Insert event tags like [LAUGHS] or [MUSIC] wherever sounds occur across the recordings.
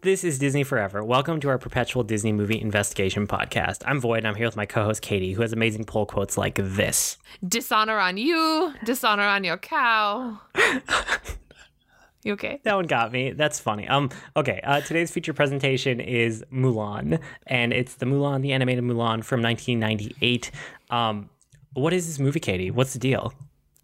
This is Disney Forever. Welcome to our perpetual Disney movie investigation podcast. I'm Void, and I'm here with my co host Katie, who has amazing pull quotes like this Dishonor on you, dishonor on your cow. [LAUGHS] you okay? That one got me. That's funny. Um, okay, uh, today's feature presentation is Mulan, and it's the Mulan, the animated Mulan from 1998. Um, what is this movie, Katie? What's the deal?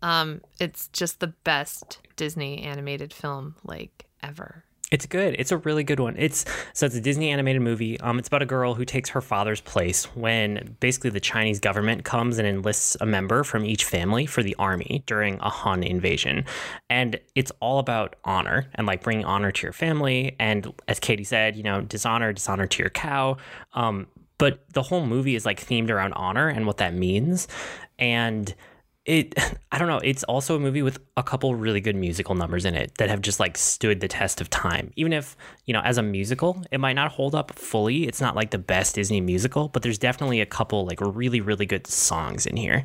Um, it's just the best Disney animated film like ever. It's good. It's a really good one. It's so it's a Disney animated movie. Um, it's about a girl who takes her father's place when basically the Chinese government comes and enlists a member from each family for the army during a Han invasion, and it's all about honor and like bringing honor to your family. And as Katie said, you know, dishonor, dishonor to your cow. Um, but the whole movie is like themed around honor and what that means, and it [LAUGHS] i don't know it's also a movie with a couple really good musical numbers in it that have just like stood the test of time even if you know as a musical it might not hold up fully it's not like the best disney musical but there's definitely a couple like really really good songs in here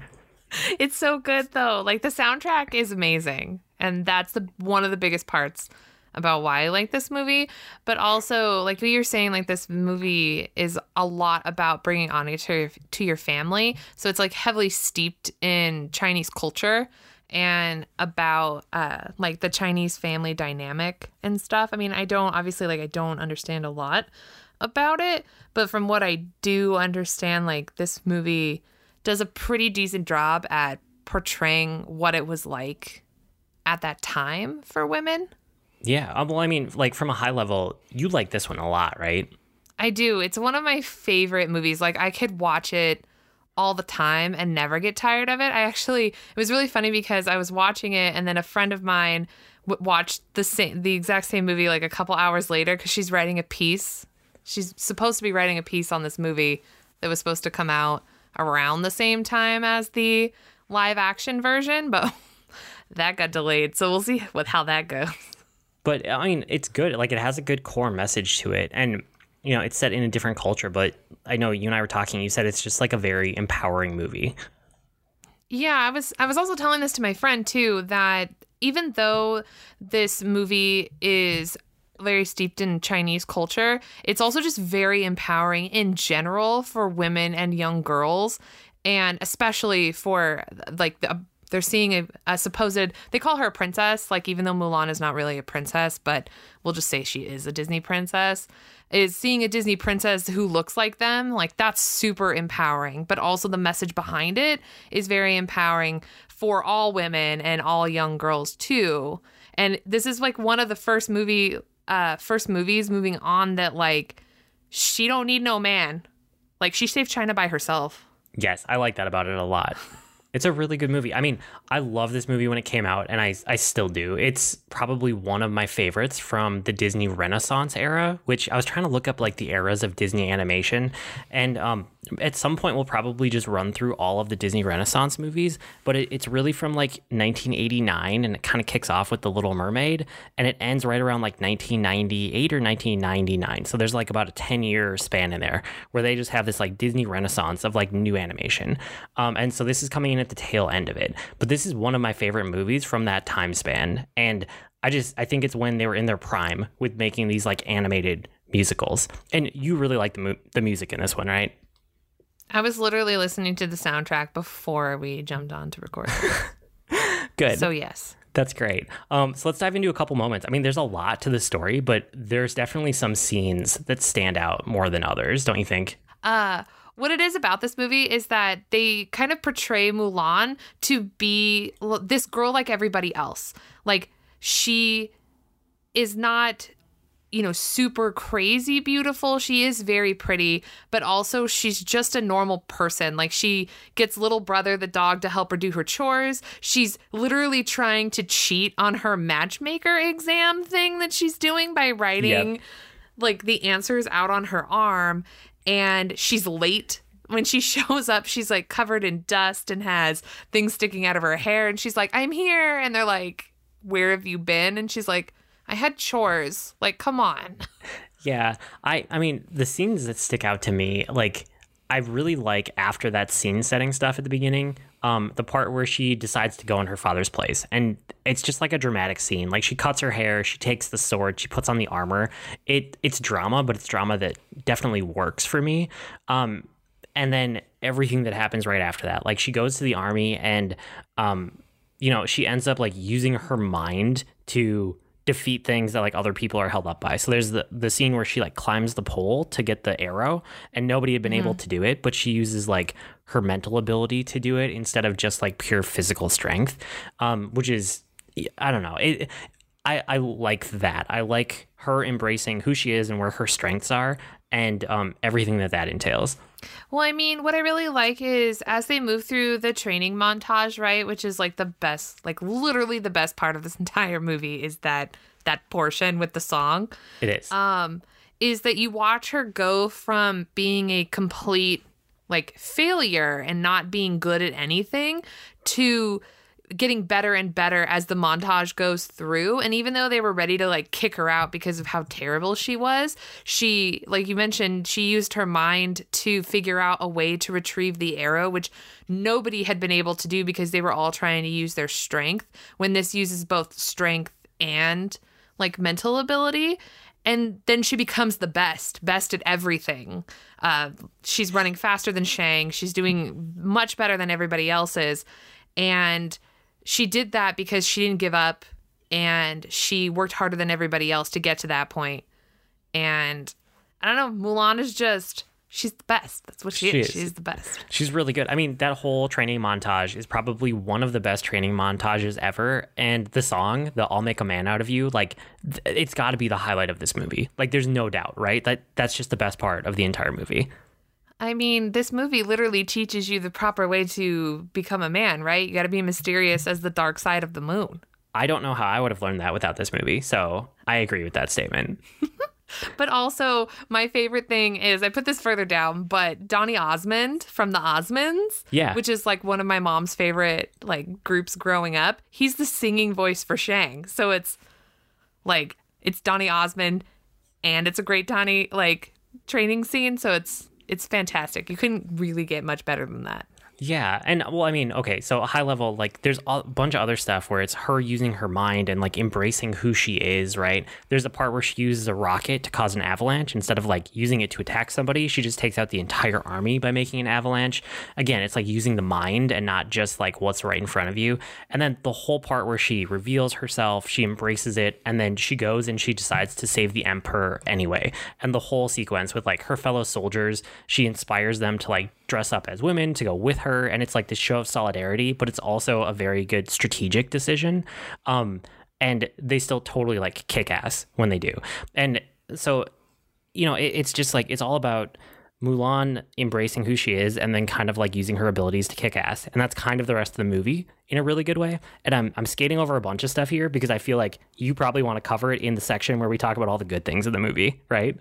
It's so good though. Like the soundtrack is amazing. And that's the one of the biggest parts about why I like this movie. But also, like you're saying, like this movie is a lot about bringing honor to your, to your family. So it's like heavily steeped in Chinese culture and about uh like the Chinese family dynamic and stuff. I mean, I don't obviously like I don't understand a lot about it, but from what I do understand, like this movie does a pretty decent job at portraying what it was like at that time for women. Yeah um, well i mean like from a high level you like this one a lot right I do. It's one of my favorite movies. Like I could watch it all the time and never get tired of it. I actually it was really funny because I was watching it and then a friend of mine w- watched the same the exact same movie like a couple hours later cuz she's writing a piece. She's supposed to be writing a piece on this movie that was supposed to come out around the same time as the live action version, but [LAUGHS] that got delayed. So we'll see with how that goes. But I mean, it's good. Like it has a good core message to it, and you know, it's set in a different culture. But I know you and I were talking. You said it's just like a very empowering movie. Yeah, I was I was also telling this to my friend too that even though this movie is very steeped in Chinese culture, it's also just very empowering in general for women and young girls and especially for like the they're seeing a, a supposed they call her a princess like even though Mulan is not really a princess but we'll just say she is a Disney princess is seeing a Disney princess who looks like them like that's super empowering. But also the message behind it is very empowering for all women and all young girls too. And this is like one of the first movie uh first movies moving on that like she don't need no man. Like she saved China by herself. Yes, I like that about it a lot. It's a really good movie. I mean, I love this movie when it came out, and I, I still do. It's probably one of my favorites from the Disney Renaissance era, which I was trying to look up like the eras of Disney animation. And um, at some point, we'll probably just run through all of the Disney Renaissance movies, but it, it's really from like 1989, and it kind of kicks off with The Little Mermaid, and it ends right around like 1998 or 1999. So there's like about a 10 year span in there where they just have this like Disney Renaissance of like new animation. Um, and so this is coming in at the tail end of it. But this is one of my favorite movies from that time span. And I just, I think it's when they were in their prime with making these like animated musicals. And you really like the, mu- the music in this one, right? I was literally listening to the soundtrack before we jumped on to record. [LAUGHS] Good. so yes. That's great. Um, so let's dive into a couple moments. I mean, there's a lot to the story, but there's definitely some scenes that stand out more than others, don't you think? Uh what it is about this movie is that they kind of portray Mulan to be this girl like everybody else. Like she is not you know super crazy beautiful she is very pretty but also she's just a normal person like she gets little brother the dog to help her do her chores she's literally trying to cheat on her matchmaker exam thing that she's doing by writing Yep. like the answers out on her arm and she's late. When she [LAUGHS] shows up she's like covered in dust and has things sticking out of her hair and she's like i'm here and they're like where have you been? And she's like i had chores. Like come on. [LAUGHS] Yeah, I I mean the scenes that stick out to me, like I really like after that scene setting stuff at the beginning um, the part where she decides to go in her father's place. And it's just like a dramatic scene. Like she cuts her hair, she takes the sword, she puts on the armor. It it's drama, but it's drama that definitely works for me. Um, and then everything that happens right after that. Like she goes to the army and um, you know, she ends up like using her mind to defeat things that like other people are held up by. So there's the the scene where she like climbs the pole to get the arrow and nobody had been able to do it, but she uses like her mental ability to do it instead of just like pure physical strength. Um, which is I don't know. It I, I like that. I like her embracing who she is and where her strengths are and um, everything that that entails. Well, I mean, what I really like is as they move through the training montage, right, which is like the best, like literally the best part of this [LAUGHS] entire movie is that that portion with the song. It is. Um, is that you watch her go from being a complete like failure and not being good at anything to getting better and better as the montage goes through. And even though they were ready to like kick her out because of how terrible she was she like you mentioned she used her mind to figure out a way to retrieve the arrow which nobody had been able to do because they were all trying to use their strength. When this uses both strength and like mental ability and then she becomes the best best at everything. Uh, she's running faster than shang. She's doing much better than everybody else is and she did that because she didn't give up and she worked harder than everybody else to get to that point. And I don't know, Mulan is just she's the best. That's what she, She is. is. She's the best. She's really good. I mean, that whole training montage is probably one of the best training montages ever. And the song, the "I'll Make a Man Out of You," like th- it's got to be the highlight of this movie. Like, there's no doubt, right? That that's just the best part of the entire movie. I mean, this movie literally teaches you the proper way to become a man, right? You got to be mysterious as the dark side of the moon. I don't know how I would have learned that without this movie. So I agree with that statement. [LAUGHS] [LAUGHS] But also, my favorite thing is I put this further down, but Donny Osmond from the Osmonds, Yeah. which is like one of my mom's favorite like groups growing up. He's the singing voice for Shang, so it's like it's Donny Osmond, and it's a great Donny like training scene. So it's it's fantastic. You couldn't really get much better than that. Yeah, and well, I mean, okay, so a high level, like, there's a bunch of other stuff where it's her using her mind and like embracing who she is, right? There's a part where she uses a rocket to cause an avalanche instead of like using it to attack somebody. She just takes out the entire army by making an avalanche. Again, it's like using the mind and not just like what's right in front of you. And then the whole part where she reveals herself, she embraces it, and then she goes and she decides to save the emperor anyway. And the whole sequence with like her fellow soldiers, she inspires them to like dress up as women to go with her and it's like this show of solidarity but it's also a very good strategic decision um and they still totally like kick ass when they do and so you know it, it's just like it's all about Mulan embracing who she is and then kind of like using her abilities to kick ass. And that's kind of the rest of the movie in a really good way. And I'm, I'm skating over a bunch of stuff here because I feel like you probably want to cover it in the section where we talk about all the good things in the movie, right?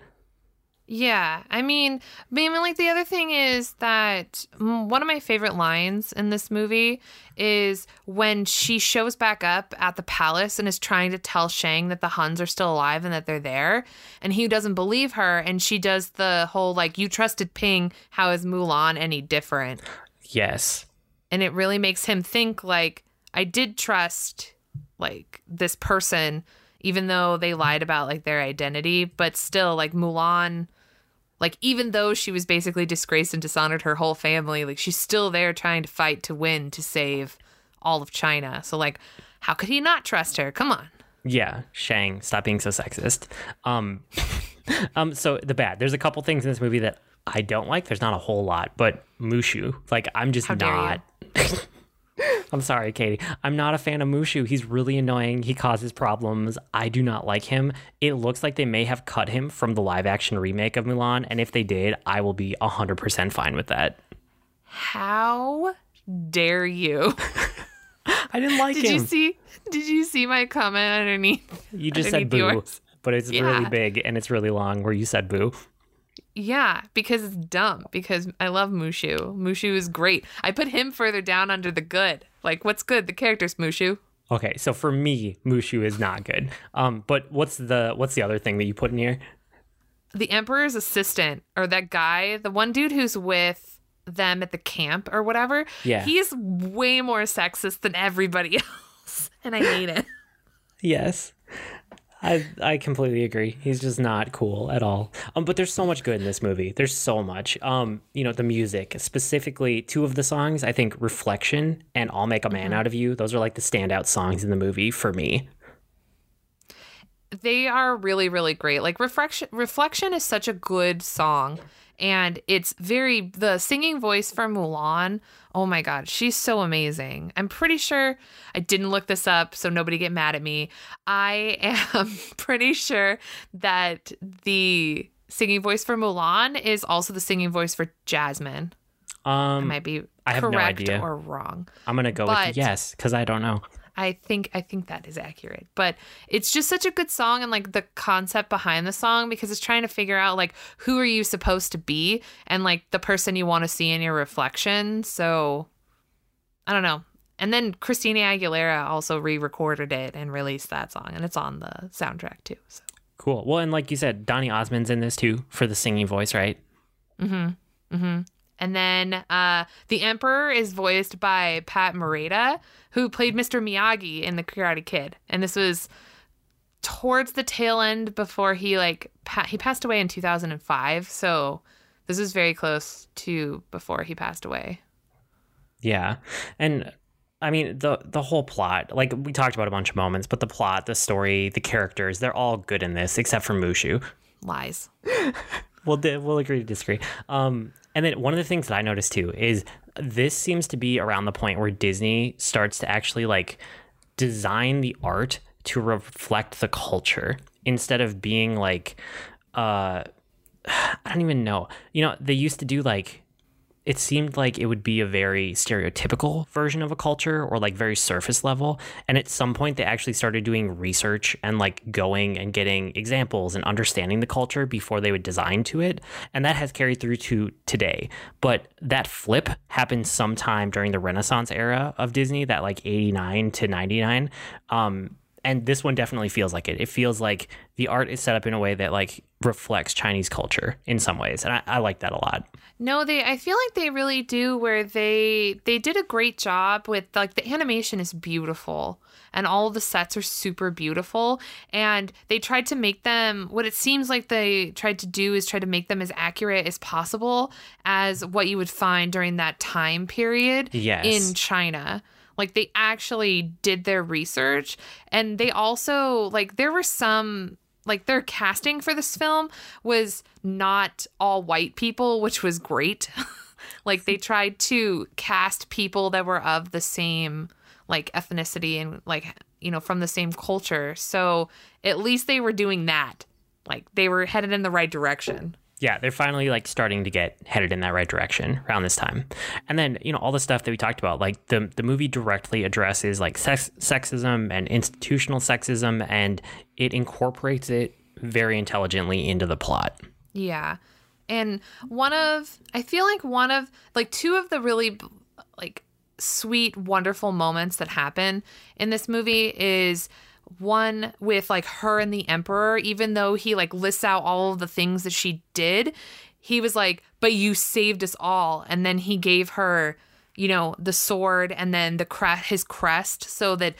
Yeah, I mean, I mean, like the other thing is that one of my favorite lines in this movie is when she shows back up at the palace and is trying to tell Shang that the Huns are still alive and that they're there, and he doesn't believe her, and she does the whole like, "You trusted Ping, how is Mulan any different?" Yes. and it really makes him think like I did trust like this person even though they lied about like their identity but still like Mulan like even though she was basically disgraced and dishonored her whole family like she's still there trying to fight to win to save all of China so like how could he not trust her come on Yeah, Shang, stop being so sexist. Um, [LAUGHS] um, so the bad. There's a couple things in this movie that I don't like. There's not a whole lot, but Mushu, like I'm just How not. [LAUGHS] I'm sorry, Katie. I'm not a fan of Mushu. He's really annoying. He causes problems. I do not like him. It looks like they may have cut him from the live action remake of Mulan, and if they did, I will be 100% fine with that. how dare you [LAUGHS] I didn't like did him. you see did you see my comment underneath You just said underneath boo, yours? but it's really big and it's really long where you said boo. Yeah, because it's dumb. Because I love Mushu. Mushu is great. I put him further down under the good. Like, what's good? The character's Mushu. Okay, so for me, Mushu is not good. Um, but what's the what's the other thing that you put in here? The Emperor's assistant, or that guy, the one dude who's with them at the camp or whatever. Yeah. He's way more sexist than everybody [LAUGHS] else. And I hate it. Yes. I I completely agree. He's just not cool at all. Um, but there's so much good in this movie. There's so much. Um, you know, the music, specifically two of the songs, I think Reflection and I'll Make a Man Out of You, those are like the standout songs in the movie for me. they are really really great like reflection reflection is such a good song and it's very the singing voice for mulan oh my god she's so amazing i'm pretty sure i didn't look this up so nobody get mad at me i am [LAUGHS] pretty sure that the singing voice for mulan is also the singing voice for jasmine Um, i might be I have no correct idea. or wrong I'm gonna go but- with yes because I don't know. I think I think that is accurate. But it's just such a good song and like the concept behind the song because it's trying to figure out like who are you supposed to be and like the person you want to see in your reflection. So I don't know. And then Christina Aguilera also re-recorded it and released that song and it's on the soundtrack too. So Cool. Well, and like you said, Donny Osmond's in this too for the singing voice, right? Mm-hmm. Mm-hmm. And then uh, the Emperor is voiced by Pat Morita, who played Mr. Miyagi in The Karate Kid. And this was towards the tail end before he like pa- he passed away in 2005. So this was very close to before he passed away. Yeah. And I mean the the whole plot, like we talked about a bunch of moments, but the plot, the story, the characters, they're all good in this except for Mushu. Lies. We'll we'll agree to disagree. Um, and then one of the things that I noticed too is this seems to be around the point where Disney starts to actually like design the art to reflect the culture instead of being like uh [SIGHS] I don't even know. You know, they used to do like it seemed like it would be a very stereotypical version of a culture or like very surface level. And at some point, they actually started doing research and like going and getting examples and understanding the culture before they would design to it. And that has carried through to today. But that flip happened sometime during the Renaissance era of Disney, that like 89 to 99. Um, and this one definitely feels like it. It feels like the art is set up in a way that like reflects Chinese culture in some ways. And I, I like that a lot. No, they I feel like they really do where they they did a great job with like the animation is beautiful and all the sets are super beautiful and they tried to make them what it seems like they tried to do is try to make them as accurate as possible as what you would find during that time period Yes. in China. Like they actually did their research and they also like there were some like their casting for this film was not all white people, which was great. [LAUGHS] like they tried to cast people that were of the same like ethnicity and like you know from the same culture. So at least they were doing that. Like they were headed in the right direction. Yeah, they're finally like starting to get headed in that right direction around this time. And then, you know, all the stuff that we talked about, like the the movie directly addresses like sex, sexism and institutional sexism and it incorporates it very intelligently into the plot. Yeah. And one of I feel like one of like two of the really like sweet wonderful moments that happen in this movie is one with like her and the emperor even though he like lists out all of the things that she did he was like but you saved us all and then he gave her you know the sword and then the crest his crest so that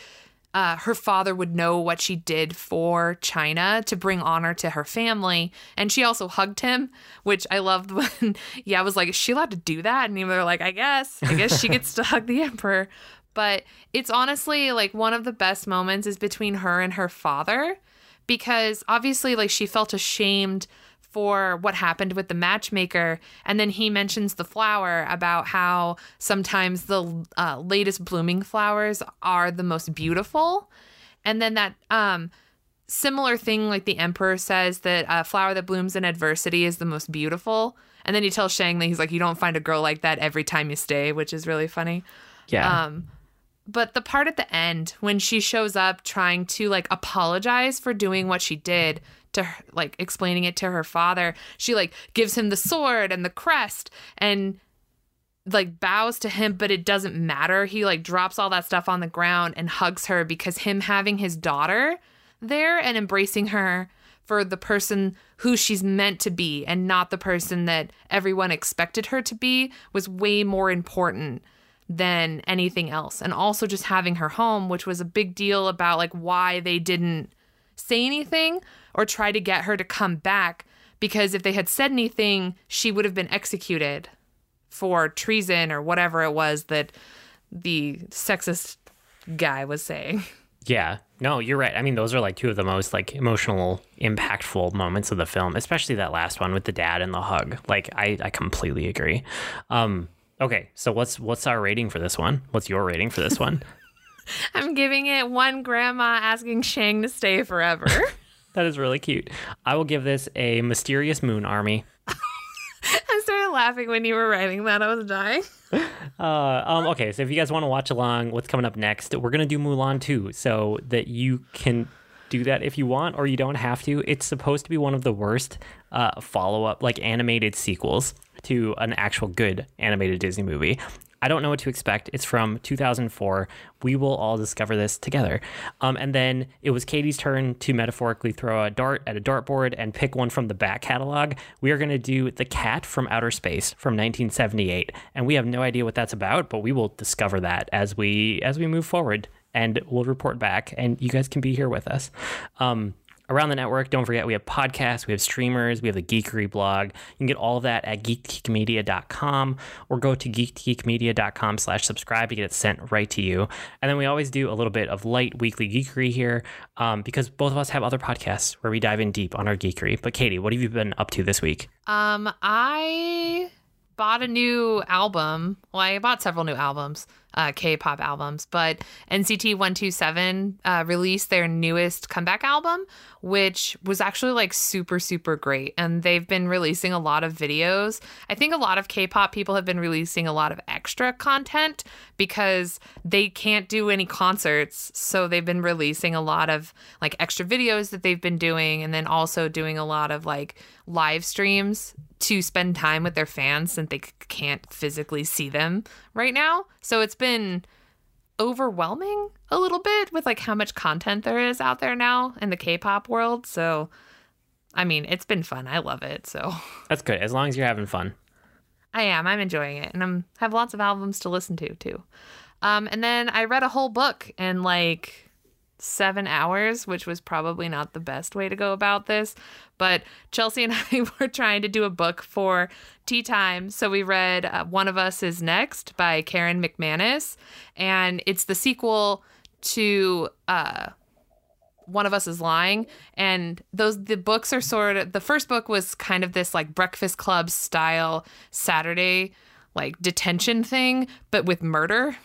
uh, her father would know what she did for China to bring honor to her family. And she also hugged him, which I loved [LAUGHS] when, yeah, I was like, is she allowed to do that? And they were like, I guess, I guess she gets to hug the emperor. But it's honestly like one of the best moments is between her and her father because obviously, like, she felt ashamed for what happened with the matchmaker. And then he mentions the flower about how sometimes the uh, latest blooming flowers are the most beautiful. And then that um, similar thing, like the emperor says that a flower that blooms in adversity is the most beautiful. And then he tells Shang that he's like, you don't find a girl like that every time you stay, which is really funny. Yeah. Um, but the part at the end when she shows up trying to like apologize for doing what she did to her, like explaining it to her father, she like gives him the sword and the crest and like bows to him, but it doesn't matter. He like drops all that stuff on the ground and hugs her because him having his daughter there and embracing her for the person who she's meant to be and not the person that everyone expected her to be was way more important than anything else. And also just having her home, which was a big deal about like why they didn't say anything or try to get her to come back because if they had said anything, she would have been executed for treason or whatever it was that the sexist guy was saying. [LAUGHS] Yeah. No, you're right. I mean, those are like two of the most like emotional, impactful moments of the film, especially that last one with the dad and the hug. Like I, I completely agree. Um, okay, so what's what's our rating for this one? What's your rating for this one? [LAUGHS] I'm giving it one grandma asking Shang to stay forever. [LAUGHS] that is really cute. I will give this a mysterious moon army. [LAUGHS] I started laughing when you were writing that. I was dying. Uh, um, okay, so if you guys want to watch along, what's coming up next? We're gonna do Mulan II, so that you can do that if you want, or you don't have to. It's supposed to be one of the worst uh, follow up, like animated sequels to an actual good animated Disney movie. I don't know what to expect. It's from 2004. We will all discover this together. Um, and then it was Katie's turn to metaphorically throw a dart at a dartboard and pick one from the back catalog. We are going to do The Cat from Outer Space from 1978, and we have no idea what that's about, but we will discover that as we as we move forward, and we'll report back, and you guys can be here with us. Um, around the network. Don't forget, we have podcasts, we have streamers, we have the Geekery blog. You can get all of that at geekgeekmedia.com or go to geekgeekmedia.com slash subscribe to get it sent right to you. And then we always do a little bit of light weekly geekery here um, because both of us have other podcasts where we dive in deep on our geekery. But Katie, what have you been up to this week? Um, I bought a new album. Well, I bought several new albums, uh, K-pop albums, but NCT 127 uh, released their newest comeback album, which was actually like super super great. And they've been releasing a lot of videos. I think a lot of K-pop people have been releasing a lot of extra content because they can't do any concerts, so they've been releasing a lot of like extra videos that they've been doing, and then also doing a lot of like live streams to spend time with their fans since they can't physically see them right now. So it's been overwhelming a little bit with like how much content there is out there now in the K-pop world. So I mean, it's been fun. I love it. So [LAUGHS] That's good. As long as you're having fun. I am. I'm enjoying it and I'm have lots of albums to listen to too. Um and then I read a whole book in like seven hours, which was probably not the best way to go about this. But Chelsea and [LAUGHS] I were trying to do a book for tea time. So we read uh, One of Us is Next by Karen McManus. And it's the sequel to uh, One of Us is Lying. And those, the books are sort of, the first book was kind of this like Breakfast Club style Saturday like detention thing, but with murder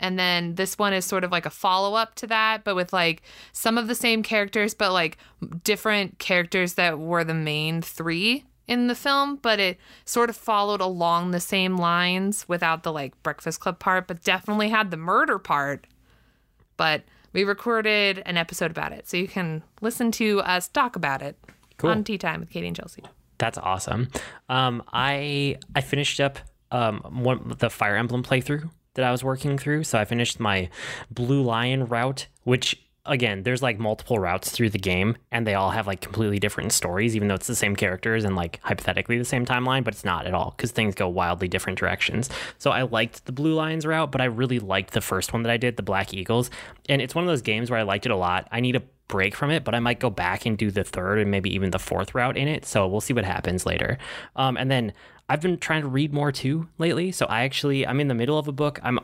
and then this one is sort of like a follow up to that, but with like some of the same characters, but like different characters that were the main three in the film, but it sort of followed along the same lines without the like Breakfast Club part, but definitely had the murder part. But we recorded an episode about it, so you can listen to us talk about it Cool. on Tea Time with Katie and Chelsea. That's awesome. Um, I I finished up um, one the Fire Emblem playthrough that I was working through. So I finished my Blue Lion route, which again, there's like multiple routes through the game, and they all have like completely different stories, even though it's the same characters and like hypothetically the same timeline, but it's not at all because things go wildly different directions. So I liked the Blue Lions route, but I really liked the first one that I did, the Black Eagles. And it's one of those games where I liked it a lot. I need a break from it, but I might go back and do the third and maybe even the fourth route in it. So we'll see what happens later. Um, and then I've been trying to read more too lately. So I actually I'm in the middle of a book. I'm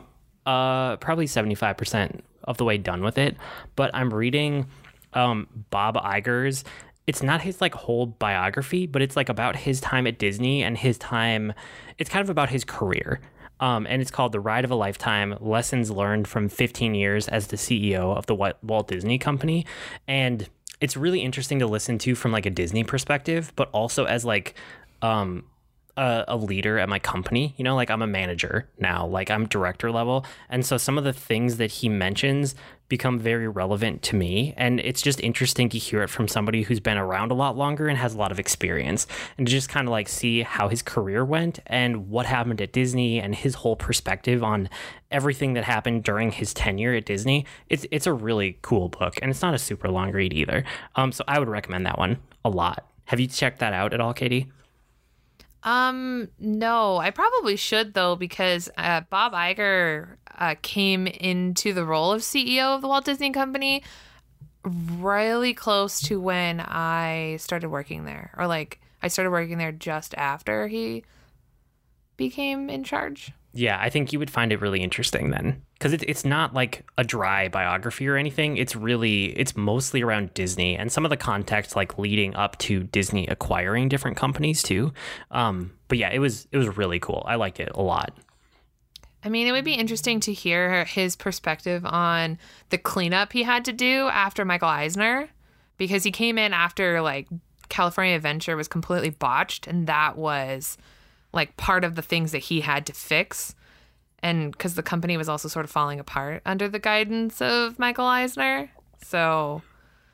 uh, probably 75% of the way done with it, but I'm reading um, Bob Iger's. It's not his like whole biography, but it's like about his time at Disney and his time. It's kind of about his career. Um, and it's called The Ride of a Lifetime Lessons Learned from 15 Years as the CEO of the Walt Disney Company. And it's really interesting to listen to from like a Disney perspective, but also as like um, a, a, leader at my company. You know, like I'm a manager now, like I'm director level. And so some of the things that he mentions become very relevant to me. And it's just interesting to hear it from somebody who's been around a lot longer and has a lot of experience and to just kind of like see how his career went and what happened at Disney and his whole perspective on everything that happened during his tenure at Disney. It's, it's a really cool book and it's not a super long read either. Um, so I would recommend that one a lot. Have you checked that out at all, Katie? Um, no, I probably should though because uh, Bob Iger uh, came into the role of CEO of the Walt Disney Company really close to when I started working there, or like I started working there just after he became in charge. Yeah, I think you would find it really interesting then. Because it, it's not like a dry biography or anything. It's really, it's mostly around Disney and some of the context like leading up to Disney acquiring different companies too. Um, but yeah, it was, it was really cool. I liked it a lot. I mean, it would be interesting to hear his perspective on the cleanup he had to do after Michael Eisner because he came in after like California Adventure was completely botched and that was like part of the things that he had to fix. And because the company was also sort of falling apart under the guidance of Michael Eisner. So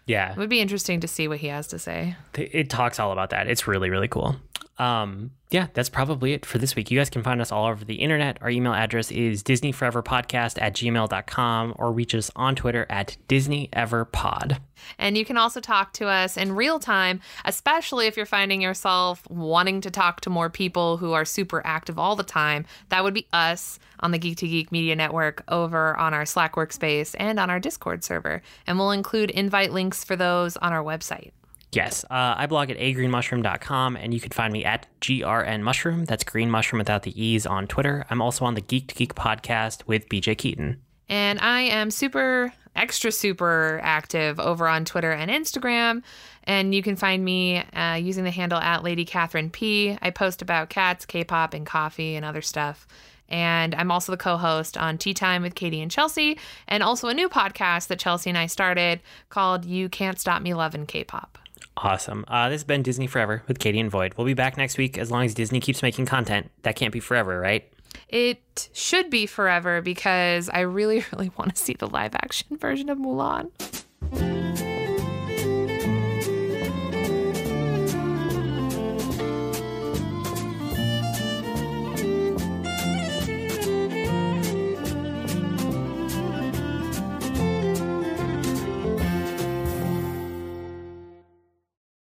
yeah, it would be interesting to see what he has to say. It talks all about that. It's really, really cool. Um, yeah, that's probably it for this week. You guys can find us all over the internet. Our email address is disneyforeverpodcast at gmail.com or reach us on Twitter at disneyeverpod. And you can also talk to us in real time, especially if you're finding yourself wanting to talk to more people who are super active all the time. That would be us on the Geek to Geek Media Network over on our Slack workspace and on our Discord server. And we'll include invite links for those on our website. Yes, uh, I blog at agreenmushroom.com, and you can find me at grnmushroom. That's green mushroom without the e's on Twitter. I'm also on the Geek to Geek podcast with BJ Keaton. And I am super, extra super active over on Twitter and Instagram. And you can find me uh, using the handle at Lady Catherine P. I post about cats, K pop, and coffee and other stuff. And I'm also the co host on Tea Time with Katie and Chelsea, and also a new podcast that Chelsea and I started called You Can't Stop Me Loving K pop. Awesome. Uh, this has been Disney Forever with Katie and Void. We'll be back next week as long as Disney keeps making content. That can't be forever, right? It should be forever because I really, [LAUGHS] really want to see the live action version of Mulan.